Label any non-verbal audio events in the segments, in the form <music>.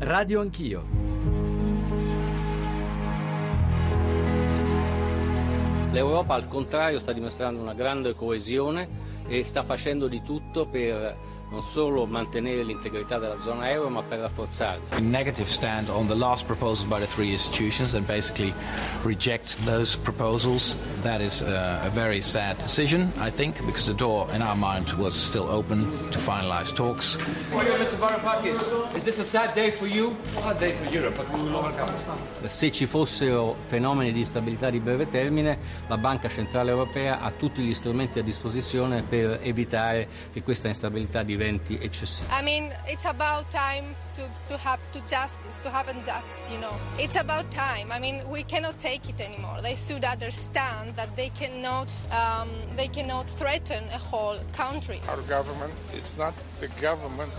Radio Anch'io. L'Europa al contrario sta dimostrando una grande coesione e sta facendo di tutto per non solo mantenere l'integrità della zona euro ma per rafforzarla. A negative stand on the last proposal by the three institutions and basically reject those proposals. That is uh, a very sad decision, I think, because the door in our mind was still open to finalize talks. Mr. Varoufakis, is this a sad day for you? A sad day for Europe, but we will overcome it. Se ci fossero fenomeni di instabilità di breve termine, la Banca Centrale Europea ha tutti gli strumenti a disposizione per evitare che questa instabilità diventi eccessiva. I mean, it's about time to, to have to justice, to happen justice, you know. It's about time. I mean, we cannot take it anymore. They should understand that they cannot, um, they cannot threaten a whole country. Our government is not the government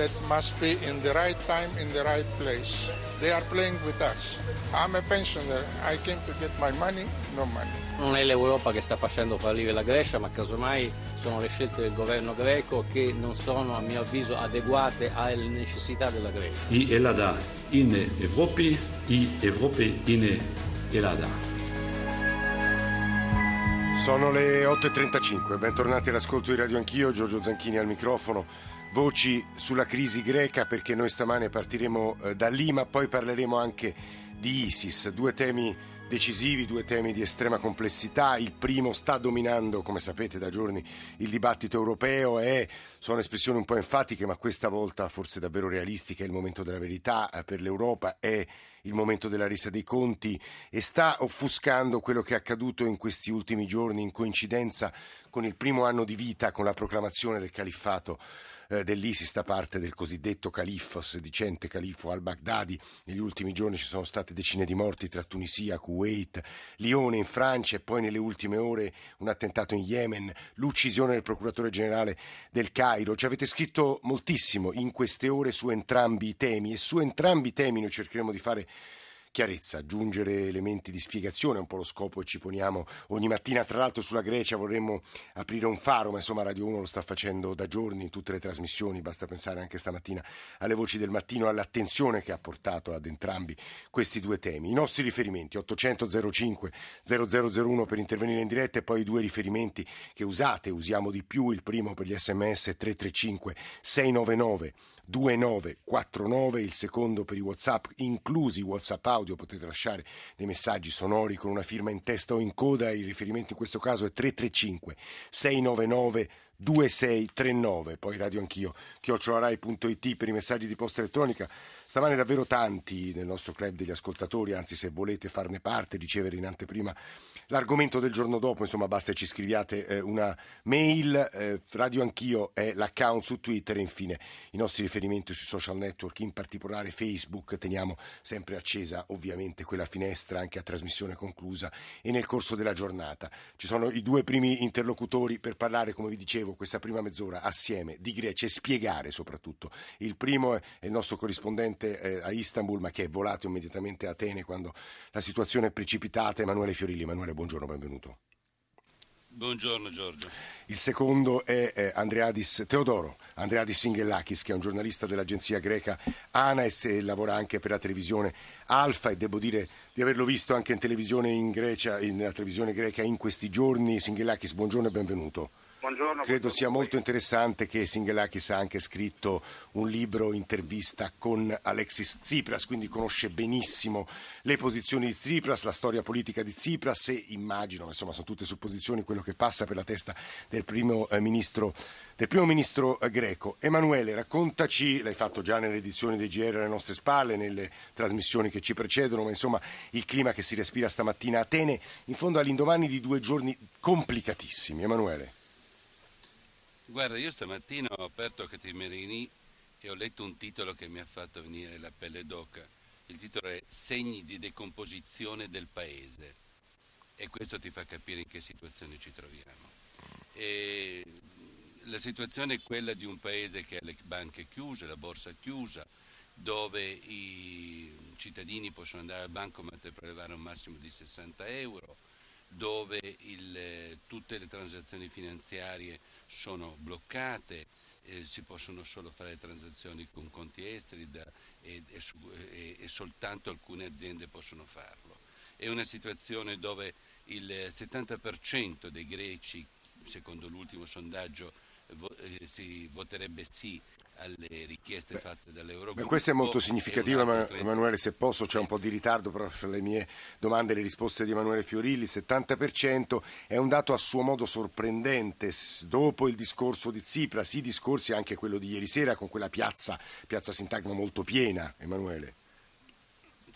that must be in the right time, in the right place. They are playing with us. I'm a pensioner. I came to get my money, no money. Non è l'Europa che sta facendo fallire la Grecia, ma casomai sono le scelte del governo greco che non sono, a mio avviso, adeguate alle necessità della Grecia. I Elada in Europa, i Europa in Elada. Sono le 8.35, bentornati all'ascolto di Radio Anch'io, Giorgio Zanchini al microfono. Voci sulla crisi greca perché noi stamane partiremo eh, da lì, ma poi parleremo anche di ISIS, due temi decisivi, due temi di estrema complessità. Il primo sta dominando, come sapete, da giorni il dibattito europeo e sono espressioni un po' enfatiche, ma questa volta forse davvero realistiche. È il momento della verità eh, per l'Europa, è il momento della resa dei conti e sta offuscando quello che è accaduto in questi ultimi giorni in coincidenza con il primo anno di vita, con la proclamazione del califfato eh, dell'ISIS da parte del cosiddetto califfo, sedicente califfo al-Baghdadi. Negli ultimi giorni ci sono state decine di morti tra Tunisia, Kuwait, Lione in Francia e poi nelle ultime ore un attentato in Yemen, l'uccisione del procuratore generale del Cairo. Ci avete scritto moltissimo in queste ore su entrambi i temi e su entrambi i temi noi cercheremo di fare chiarezza, aggiungere elementi di spiegazione, è un po' lo scopo che ci poniamo ogni mattina. Tra l'altro sulla Grecia vorremmo aprire un faro, ma insomma Radio 1 lo sta facendo da giorni in tutte le trasmissioni, basta pensare anche stamattina alle voci del mattino, all'attenzione che ha portato ad entrambi questi due temi. I nostri riferimenti 800 05 0001 per intervenire in diretta e poi i due riferimenti che usate, usiamo di più, il primo per gli sms 335 699 2949, il secondo per i WhatsApp, inclusi WhatsApp audio, potete lasciare dei messaggi sonori con una firma in testa o in coda, il riferimento in questo caso è 335 699 2639, poi radio anch'io, chiocciolarai.it per i messaggi di posta elettronica. Stamane davvero tanti nel nostro club degli ascoltatori, anzi se volete farne parte, ricevere in anteprima l'argomento del giorno dopo, insomma basta che ci scriviate eh, una mail, eh, Radio Anch'io è l'account su Twitter e infine i nostri riferimenti sui social network, in particolare Facebook, teniamo sempre accesa ovviamente quella finestra anche a trasmissione conclusa e nel corso della giornata. Ci sono i due primi interlocutori per parlare, come vi dicevo, questa prima mezz'ora assieme di Grecia e spiegare soprattutto. Il primo è il nostro corrispondente eh, a Istanbul ma che è volato immediatamente a Atene quando la situazione è precipitata, Emanuele Fiorilli. Emanuele, buongiorno, benvenuto. Buongiorno Giorgio. Il secondo è eh, Andreadis Teodoro, Andreadis Singellakis, che è un giornalista dell'agenzia greca ANAS e lavora anche per la televisione Alfa e devo dire di averlo visto anche in televisione in Grecia, nella televisione greca in questi giorni. Singellakis, buongiorno e benvenuto. Buongiorno, Credo sia molto interessante che Singelakis ha anche scritto un libro intervista con Alexis Tsipras, quindi conosce benissimo le posizioni di Tsipras, la storia politica di Tsipras e immagino, insomma sono tutte supposizioni, quello che passa per la testa del primo eh, ministro, del primo ministro eh, greco. Emanuele, raccontaci, l'hai fatto già nelle edizioni dei GR alle nostre spalle, nelle trasmissioni che ci precedono, ma insomma il clima che si respira stamattina a Atene, in fondo all'indomani di due giorni complicatissimi. Emanuele. Guarda, io stamattina ho aperto Catemerini e ho letto un titolo che mi ha fatto venire la pelle d'oca. Il titolo è Segni di decomposizione del paese e questo ti fa capire in che situazione ci troviamo. E la situazione è quella di un paese che ha le banche chiuse, la borsa chiusa, dove i cittadini possono andare al bancomat e prelevare un massimo di 60 euro, dove il, tutte le transazioni finanziarie sono bloccate, eh, si possono solo fare transazioni con conti esteri da, e, e, e, e soltanto alcune aziende possono farlo. È una situazione dove il 70% dei greci, secondo l'ultimo sondaggio, eh, si voterebbe sì alle richieste Beh, fatte dall'Eurogruppo. Questo è molto significativo, Emanuele, se posso c'è un po' di ritardo fra le mie domande e le risposte di Emanuele Fiorilli, il 70% è un dato a suo modo sorprendente, dopo il discorso di Tsipras, i discorsi anche quello di ieri sera con quella piazza, piazza Sintagma molto piena, Emanuele.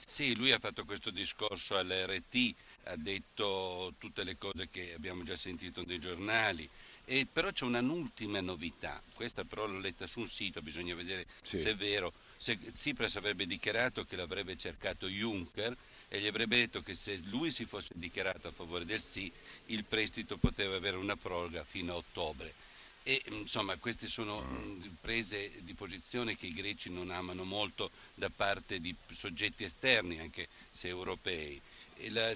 Sì, lui ha fatto questo discorso all'RT, ha detto tutte le cose che abbiamo già sentito nei giornali, e però c'è un'ultima novità, questa però l'ho letta su un sito, bisogna vedere sì. se è vero. Se Tsipras avrebbe dichiarato che l'avrebbe cercato Juncker e gli avrebbe detto che se lui si fosse dichiarato a favore del sì, il prestito poteva avere una proroga fino a ottobre. E insomma queste sono prese di posizione che i greci non amano molto da parte di soggetti esterni, anche se europei. La,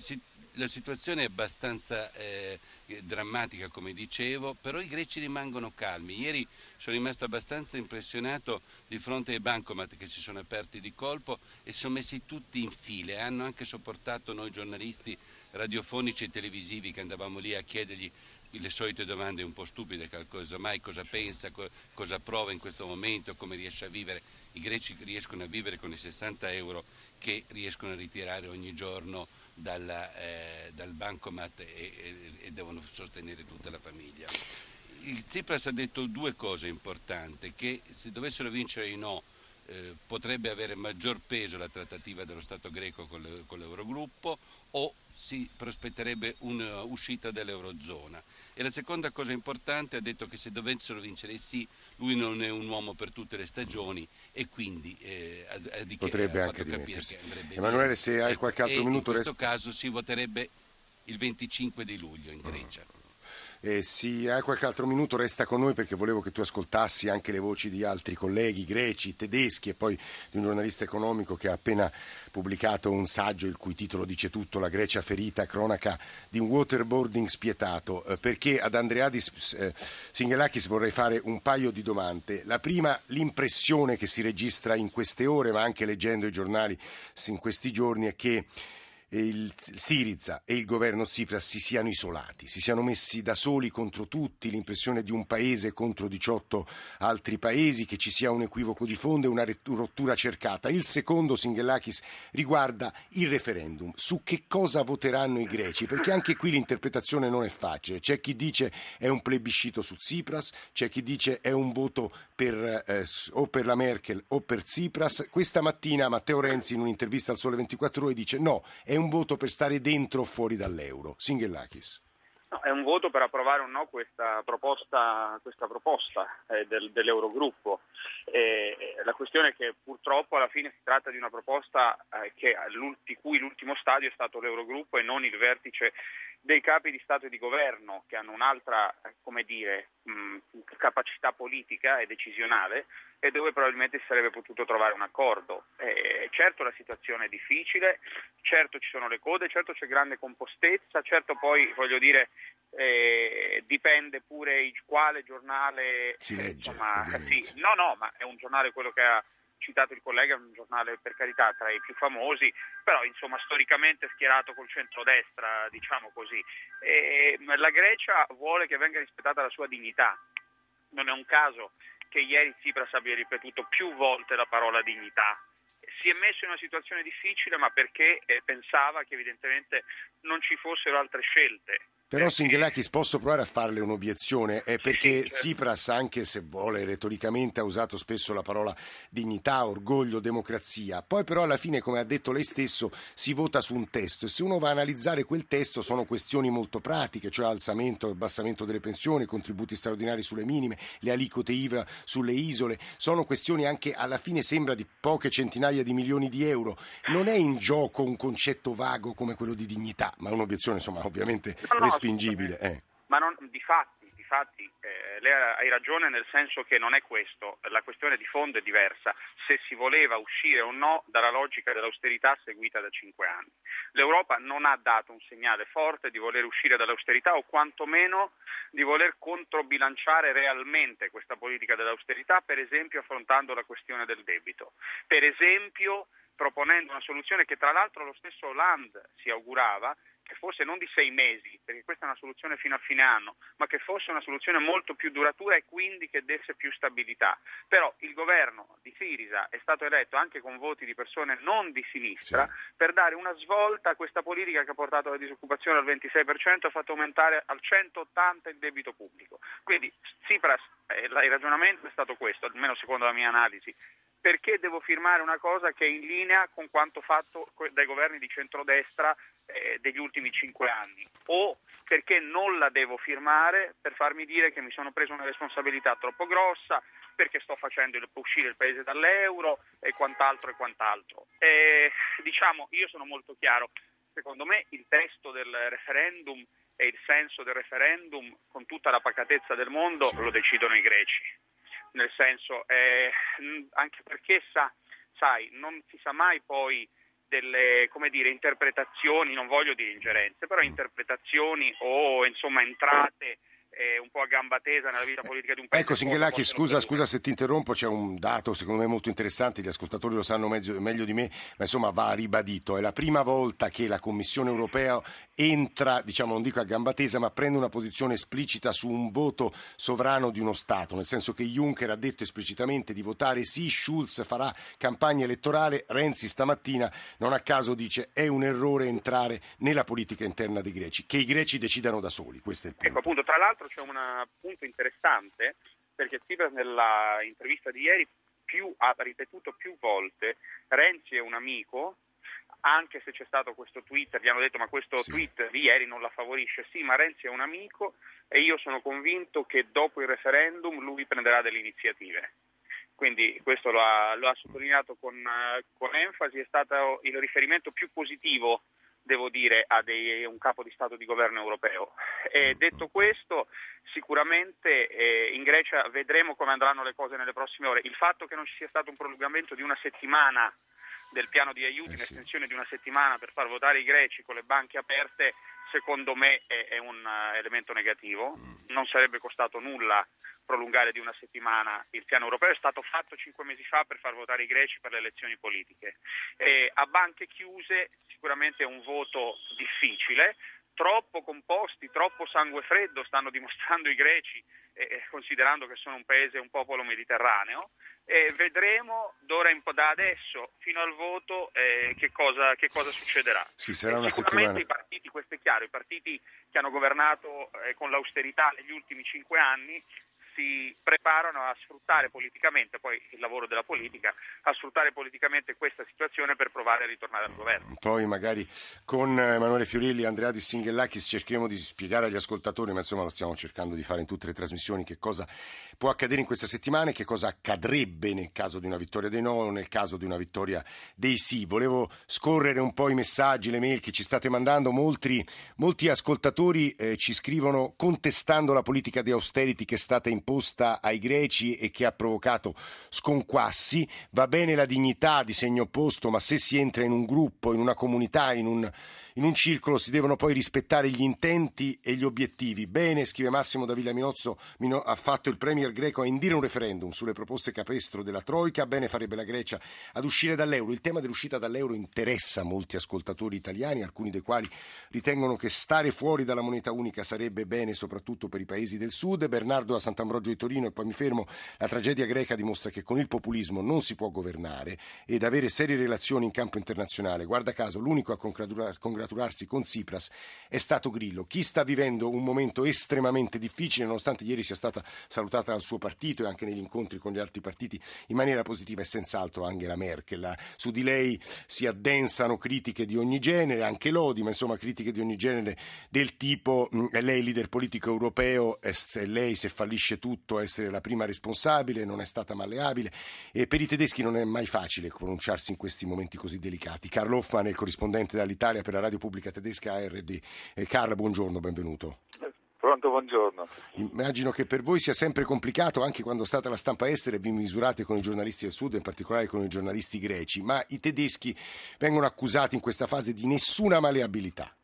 la, situazione è abbastanza eh, drammatica, come dicevo, però i greci rimangono calmi. Ieri sono rimasto abbastanza impressionato di fronte ai bancomat che si sono aperti di colpo e sono messi tutti in file. Hanno anche sopportato noi giornalisti radiofonici e televisivi che andavamo lì a chiedergli le solite domande un po' stupide, mai cosa pensa, cosa prova in questo momento, come riesce a vivere. I greci riescono a vivere con i 60 euro che riescono a ritirare ogni giorno dalla, eh, dal bancomat e, e, e, devono sostenere tutta la famiglia. Il Tsipras ha detto due cose importanti, che se dovessero vincere i no eh, potrebbe avere maggior peso la trattativa dello Stato greco con, le, con l'Eurogruppo o si prospetterebbe un'uscita dall'Eurozona. E la seconda cosa importante ha detto che se dovessero vincere i sì, lui non è un uomo per tutte le stagioni e quindi eh, ha, ha potrebbe anche dimettersi. Emanuele, se hai qualche altro e minuto... In questo rest... caso si voterebbe il 25 di luglio in Grecia. Eh, se hai qualche altro minuto resta con noi perché volevo che tu ascoltassi anche le voci di altri colleghi greci, tedeschi e poi di un giornalista economico che ha appena pubblicato un saggio il cui titolo dice tutto, La Grecia ferita, cronaca di un waterboarding spietato. Eh, perché ad Andreadis eh, Singelakis vorrei fare un paio di domande. La prima, l'impressione che si registra in queste ore, ma anche leggendo i giornali in questi giorni, è che il Siriza e il governo Tsipras si siano isolati, si siano messi da soli contro tutti, l'impressione di un paese contro 18 altri paesi, che ci sia un equivoco di fondo e una rottura cercata. Il secondo, Singelakis, riguarda il referendum. Su che cosa voteranno i greci? Perché anche qui l'interpretazione non è facile. C'è chi dice è un plebiscito su Tsipras, c'è chi dice è un voto per, eh, o per la Merkel o per Tsipras. Questa mattina Matteo Renzi in un'intervista al Sole 24 Ore dice no, è un voto per stare dentro o fuori dall'euro. Singhellakis. No, è un voto per approvare o no questa proposta, questa proposta eh, del, dell'Eurogruppo. Eh, la questione è che purtroppo alla fine si tratta di una proposta eh, che, di cui l'ultimo stadio è stato l'Eurogruppo e non il vertice dei capi di Stato e di Governo che hanno un'altra dire, mh, capacità politica e decisionale e dove probabilmente si sarebbe potuto trovare un accordo. Eh, certo la situazione è difficile, certo ci sono le code, certo c'è grande compostezza, certo poi voglio dire eh, dipende pure il quale giornale si legge. Insomma, sì, no, no, ma è un giornale quello che ha citato il collega, è un giornale per carità tra i più famosi, però insomma storicamente schierato col centrodestra, diciamo così. E la Grecia vuole che venga rispettata la sua dignità. Non è un caso che ieri Tsipras abbia ripetuto più volte la parola dignità. Si è messo in una situazione difficile ma perché eh, pensava che evidentemente non ci fossero altre scelte però Singelakis posso provare a farle un'obiezione, è perché Tsipras, anche se vuole retoricamente, ha usato spesso la parola dignità, orgoglio, democrazia, poi però alla fine, come ha detto lei stesso, si vota su un testo. E se uno va a analizzare quel testo sono questioni molto pratiche, cioè alzamento e abbassamento delle pensioni, contributi straordinari sulle minime, le aliquote IVA sulle isole, sono questioni anche alla fine sembra di poche centinaia di milioni di euro. Non è in gioco un concetto vago come quello di dignità, ma un'obiezione insomma ovviamente... No, no respingibile. Eh. Ma non, di fatti, di fatti eh, lei hai ragione nel senso che non è questo, la questione di fondo è diversa, se si voleva uscire o no dalla logica dell'austerità seguita da cinque anni. L'Europa non ha dato un segnale forte di voler uscire dall'austerità o quantomeno di voler controbilanciare realmente questa politica dell'austerità, per esempio affrontando la questione del debito, per esempio proponendo una soluzione che tra l'altro lo stesso Hollande si augurava, che fosse non di sei mesi, perché questa è una soluzione fino a fine anno, ma che fosse una soluzione molto più duratura e quindi che desse più stabilità. Però il governo di Sirisa è stato eletto anche con voti di persone non di sinistra sì. per dare una svolta a questa politica che ha portato la disoccupazione al 26% e ha fatto aumentare al 180 il debito pubblico. Quindi Tsipras, eh, il ragionamento è stato questo, almeno secondo la mia analisi, perché devo firmare una cosa che è in linea con quanto fatto dai governi di centrodestra eh, degli ultimi cinque anni. O perché non la devo firmare per farmi dire che mi sono preso una responsabilità troppo grossa, perché sto facendo uscire il paese dall'euro e quant'altro e quant'altro. E, diciamo, io sono molto chiaro, secondo me il testo del referendum e il senso del referendum, con tutta la pacatezza del mondo, lo decidono i greci nel senso, eh, anche perché sa, sai, non si sa mai poi delle dire, interpretazioni, non voglio dire ingerenze, però interpretazioni o insomma entrate eh, un po' a gamba tesa nella vita politica di un paese. Ecco, Singhelacchi, scusa, scusa se ti interrompo, c'è un dato secondo me molto interessante, gli ascoltatori lo sanno mezzo, meglio di me, ma insomma va ribadito. È la prima volta che la Commissione europea entra, diciamo, non dico a gamba tesa, ma prende una posizione esplicita su un voto sovrano di uno Stato, nel senso che Juncker ha detto esplicitamente di votare sì, Schulz farà campagna elettorale, Renzi stamattina non a caso dice è un errore entrare nella politica interna dei greci, che i greci decidano da soli, questo è il punto. Ecco, appunto, tra l'altro c'è un punto interessante perché Tsipras nella intervista di ieri più, ha ripetuto più volte Renzi è un amico, anche se c'è stato questo tweet, gli hanno detto ma questo sì. tweet di ieri non la favorisce, sì ma Renzi è un amico e io sono convinto che dopo il referendum lui prenderà delle iniziative. Quindi questo lo ha, lo ha sottolineato con, con enfasi, è stato il riferimento più positivo devo dire, a dei, un capo di Stato di governo europeo. E detto questo, sicuramente eh, in Grecia vedremo come andranno le cose nelle prossime ore. Il fatto che non ci sia stato un prolungamento di una settimana del piano di aiuti, eh sì. un'estensione di una settimana per far votare i greci con le banche aperte, secondo me è, è un uh, elemento negativo. Mm. Non sarebbe costato nulla prolungare di una settimana il piano europeo, è stato fatto cinque mesi fa per far votare i greci per le elezioni politiche. E a banche chiuse sicuramente è un voto difficile, troppo composti, troppo sangue freddo stanno dimostrando i greci, eh, considerando che sono un paese, un popolo mediterraneo, e vedremo d'ora in po' da adesso fino al voto eh, che, cosa, che, cosa, succederà. Sì, sicuramente settimana. i partiti, questo è chiaro, i partiti che hanno governato eh, con l'austerità negli ultimi cinque anni si preparano a sfruttare politicamente, poi il lavoro della politica, a sfruttare politicamente questa situazione per provare a ritornare al governo. Poi magari con Emanuele Fiorilli e Andrea Di Singhellakis cercheremo di spiegare agli ascoltatori, ma insomma lo stiamo cercando di fare in tutte le trasmissioni, che cosa può accadere in queste settimane, che cosa accadrebbe nel caso di una vittoria dei no o nel caso di una vittoria dei sì. Volevo scorrere un po' i messaggi, le mail che ci state mandando, molti, molti ascoltatori eh, ci scrivono contestando la politica di austerity che è stata imposta ai greci e che ha provocato sconquassi. Va bene la dignità di segno opposto, ma se si entra in un gruppo, in una comunità, in un, in un circolo, si devono poi rispettare gli intenti e gli obiettivi. Bene, scrive Massimo da Villa Minozzo, ha fatto il premier greco a indire un referendum sulle proposte capestro della Troica. Bene farebbe la Grecia ad uscire dall'euro. Il tema dell'uscita dall'euro interessa molti ascoltatori italiani, alcuni dei quali ritengono che stare fuori dalla moneta unica sarebbe bene soprattutto per i paesi del sud. Bernardo da Sant'Ambrogio Ambrogio di Torino e poi mi fermo, la tragedia greca dimostra che con il populismo non si può governare ed avere serie relazioni in campo internazionale. Guarda caso, l'unico a congratularsi con Tsipras è stato Grillo. Chi sta vivendo un momento estremamente difficile, nonostante ieri sia stata salutata dal suo partito e anche negli incontri con gli altri partiti in maniera positiva, è senz'altro Angela Merkel. Su di lei si addensano critiche di ogni genere, anche lodi, ma insomma critiche di ogni genere del tipo mm, lei leader politico europeo, lei se fallisce tutto tutto essere la prima responsabile, non è stata malleabile e per i tedeschi non è mai facile pronunciarsi in questi momenti così delicati. Carl Hoffman è il corrispondente dall'Italia per la radio pubblica tedesca ARD. Eh, Carl, buongiorno, benvenuto. Pronto, buongiorno. Immagino che per voi sia sempre complicato, anche quando state alla stampa estera e vi misurate con i giornalisti del Sud, in particolare con i giornalisti greci, ma i tedeschi vengono accusati in questa fase di nessuna maleabilità.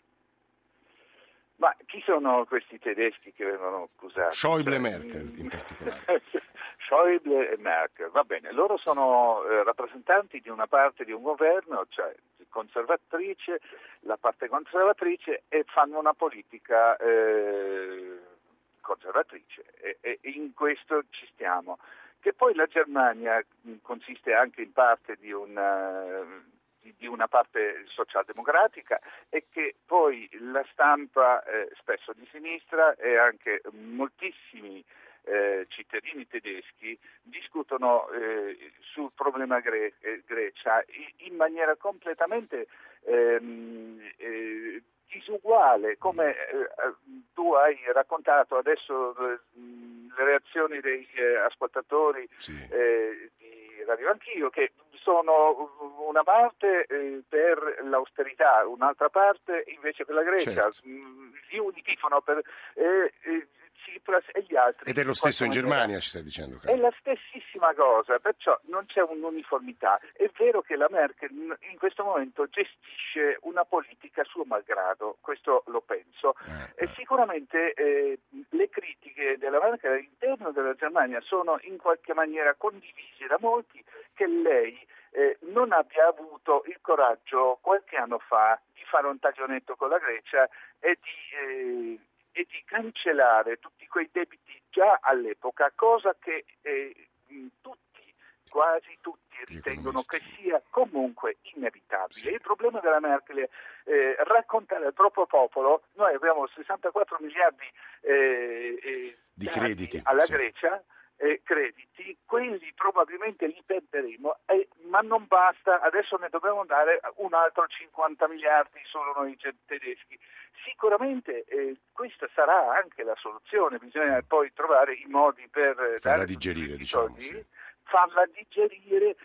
Ma chi sono questi tedeschi che vengono accusati? Schäuble e Merkel in particolare. <laughs> Schäuble e Merkel, va bene, loro sono eh, rappresentanti di una parte di un governo, cioè conservatrice, la parte conservatrice e fanno una politica eh, conservatrice e, e, in questo ci stiamo. Che poi la Germania consiste anche in parte di una, di una parte socialdemocratica e che poi la stampa eh, spesso di sinistra e anche moltissimi eh, cittadini tedeschi discutono eh, sul problema Gre- eh, Grecia in maniera completamente ehm, eh, disuguale, come eh, tu hai raccontato adesso le reazioni dei ascoltatori sì. Radio Anch'io che sono una parte per l'austerità, un'altra parte invece per la Grecia. Certo. Gli uni tifano per Tsipras e gli altri. Ed è lo stesso in Germania, ci stai dicendo? Caro. È la stessissima cosa, perciò non c'è un'uniformità. È vero che la Merkel in questo momento gestisce una politica a suo malgrado, questo lo penso. Eh, e eh. sicuramente eh, le critiche della Merkel all'interno della Germania sono in qualche maniera condivise da molti che lei eh, non abbia avuto il coraggio qualche anno fa di fare un taglionetto con la Grecia e di eh, e di cancellare tutti quei debiti già all'epoca, cosa che eh, tutti, quasi tutti, ritengono che sia comunque inevitabile. Sì. Il problema della Merkel è eh, raccontare al proprio popolo, noi abbiamo 64 miliardi eh, eh di crediti alla sì. Grecia, eh, crediti, quelli probabilmente li perderemo, eh, ma non basta, adesso ne dobbiamo dare un altro 50 miliardi solo noi tedeschi. Sicuramente eh, questa sarà anche la soluzione, bisogna poi trovare i modi per farla digerire, diciamo, soldi, sì. farla digerire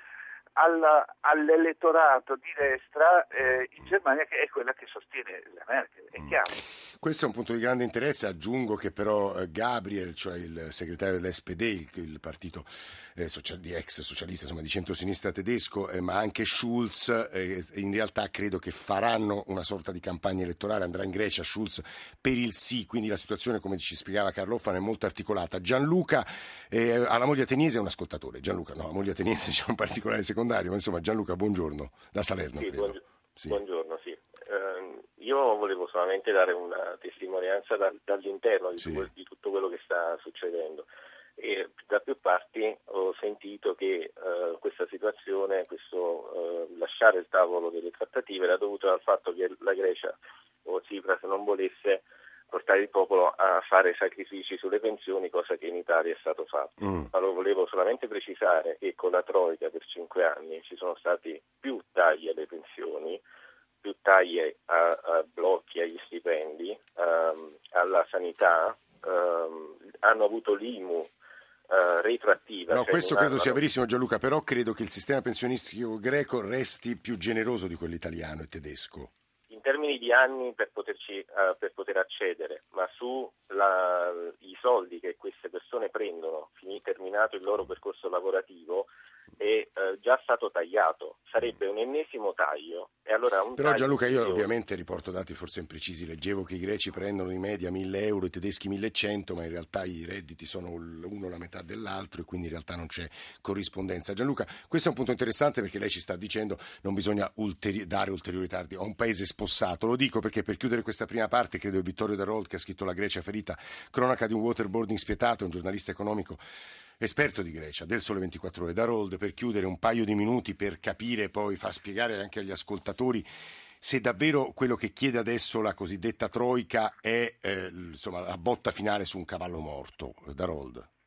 alla, all'elettorato di destra eh, in Germania che è quella che sostiene la Merkel, è mm. chiaro. Questo è un punto di grande interesse, aggiungo che però eh, Gabriel, cioè il segretario dell'SPD, il, il partito eh, social, di ex socialista, insomma di centrosinistra tedesco, eh, ma anche Schulz, in realtà credo che faranno una sorta di campagna elettorale, andrà in Grecia Schulz per il sì, quindi la situazione come ci spiegava Carlo Offan è molto articolata. Gianluca alla moglie ateniese è un ascoltatore, Gianluca no, la moglie ateniese c'è un particolare secondario, ma insomma Gianluca buongiorno, da Salerno sì, credo. Buongiorno, sì. sì. Uh, io volevo solamente dare una testimonianza da, dall'interno di, sì. tu, di, tutto quello che sta succedendo. E da più parti ho sentito che uh, questa situazione, questo uh, lasciare il tavolo delle trattative era dovuto al fatto che la Grecia o Tsipras non volesse portare il popolo a fare sacrifici sulle pensioni, cosa che in Italia è stato fatto. Mm. Allora volevo solamente precisare che con la Troica per cinque anni ci sono stati più tagli alle pensioni, più tagli a, a blocchi agli stipendi, um, alla sanità, um, hanno avuto l'IMU Uh, retroattiva. No, cioè questo credo sia verissimo Gianluca, però credo che il sistema pensionistico greco resti più generoso di quello italiano e tedesco di anni per, poterci, uh, per poter accedere, ma sui soldi che queste persone prendono, finito, terminato il loro percorso lavorativo, è uh, già stato tagliato. Sarebbe un ennesimo taglio. Allora un Però Gianluca, io ovviamente riporto dati forse imprecisi. Leggevo che i greci prendono in media 1000 euro, i tedeschi 1100, ma in realtà i redditi sono uno la metà dell'altro e quindi in realtà non c'è corrispondenza. Gianluca, questo è un punto interessante perché lei ci sta dicendo non bisogna ulteri- dare ulteriori tardi a un paese spossato. Lo dico perché per chiudere questa prima parte credo che Vittorio Darold che ha scritto La Grecia ferita, cronaca di un waterboarding spietato, un giornalista economico esperto di Grecia, del Sole 24 Ore, da Rold, per chiudere un paio di minuti per capire, poi fa spiegare anche agli ascoltatori se davvero quello che chiede adesso la cosiddetta Troica è eh, insomma, la botta finale su un cavallo morto, da Rold.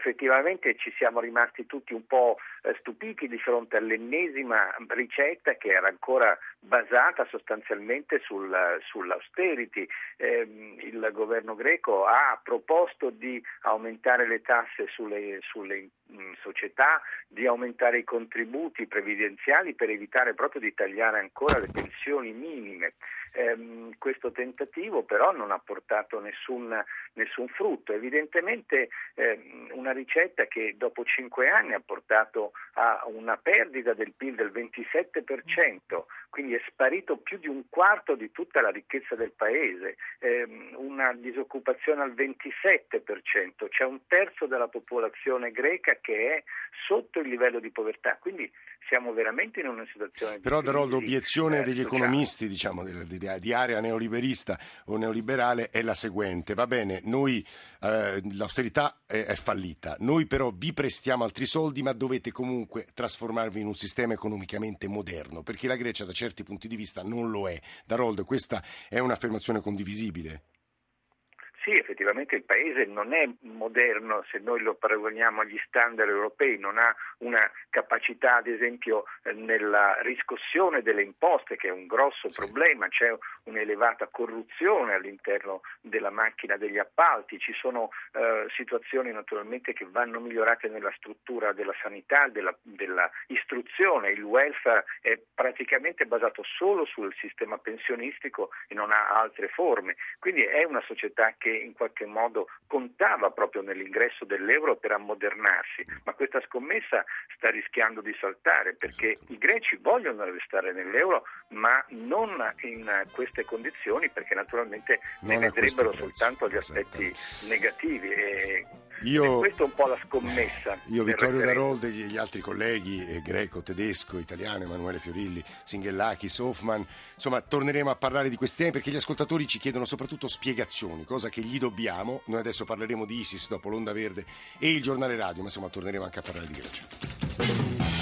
Effettivamente ci siamo rimasti tutti un po' eh, stupiti di fronte all'ennesima ricetta che era ancora basata sostanzialmente sul, sull'austerity. Eh, il governo greco ha proposto di aumentare le tasse sulle, sulle mh, società, di aumentare i contributi previdenziali per evitare proprio di tagliare ancora le pensioni minime. Eh, questo tentativo però non ha portato nessun, nessun frutto. Evidentemente eh, una ricetta che dopo cinque anni ha portato a una perdita del PIL del 27%, quindi è sparito più di un quarto di tutta la ricchezza del paese, eh, una disoccupazione al 27%, c'è un terzo della popolazione greca che è sotto il livello di povertà, quindi siamo veramente in una situazione Però darò l'obiezione degli economisti, diciamo, di, di, area neoliberista o neoliberale è la seguente, va bene, noi eh, l'austerità è, è fallita, noi però vi prestiamo altri soldi ma dovete comunque trasformarvi in un sistema economicamente moderno, perché la Grecia da certi punti di vista non lo è. Darold, questa è un'affermazione condivisibile? Sì, effettivamente il paese non è moderno se noi lo paragoniamo agli standard europei, non ha una capacità ad esempio nella riscossione delle imposte che è un grosso sì. problema, c'è un'elevata corruzione all'interno della macchina degli appalti, ci sono eh, situazioni naturalmente che vanno migliorate nella struttura della sanità, della, della istruzione, il welfare è praticamente basato solo sul sistema pensionistico e non ha altre forme, quindi è una società che in qualche modo contava proprio nell'ingresso dell'euro per ammodernarsi, ma questa scommessa sta rischiando di saltare perché esatto. i greci vogliono restare nell'euro ma non in queste condizioni perché naturalmente non ne vedrebbero soltanto gli aspetti negativi. E io, questa è un po' la scommessa. Io, Vittorio Darolde e gli altri colleghi, eh, greco, tedesco, italiano, Emanuele Fiorilli, Singhellakis, Hoffman, insomma, torneremo a parlare di questi temi perché gli ascoltatori ci chiedono soprattutto spiegazioni, cosa che gli dobbiamo. Noi adesso parleremo di ISIS dopo l'Onda Verde e il giornale radio, ma insomma torneremo anche a parlare di Grecia.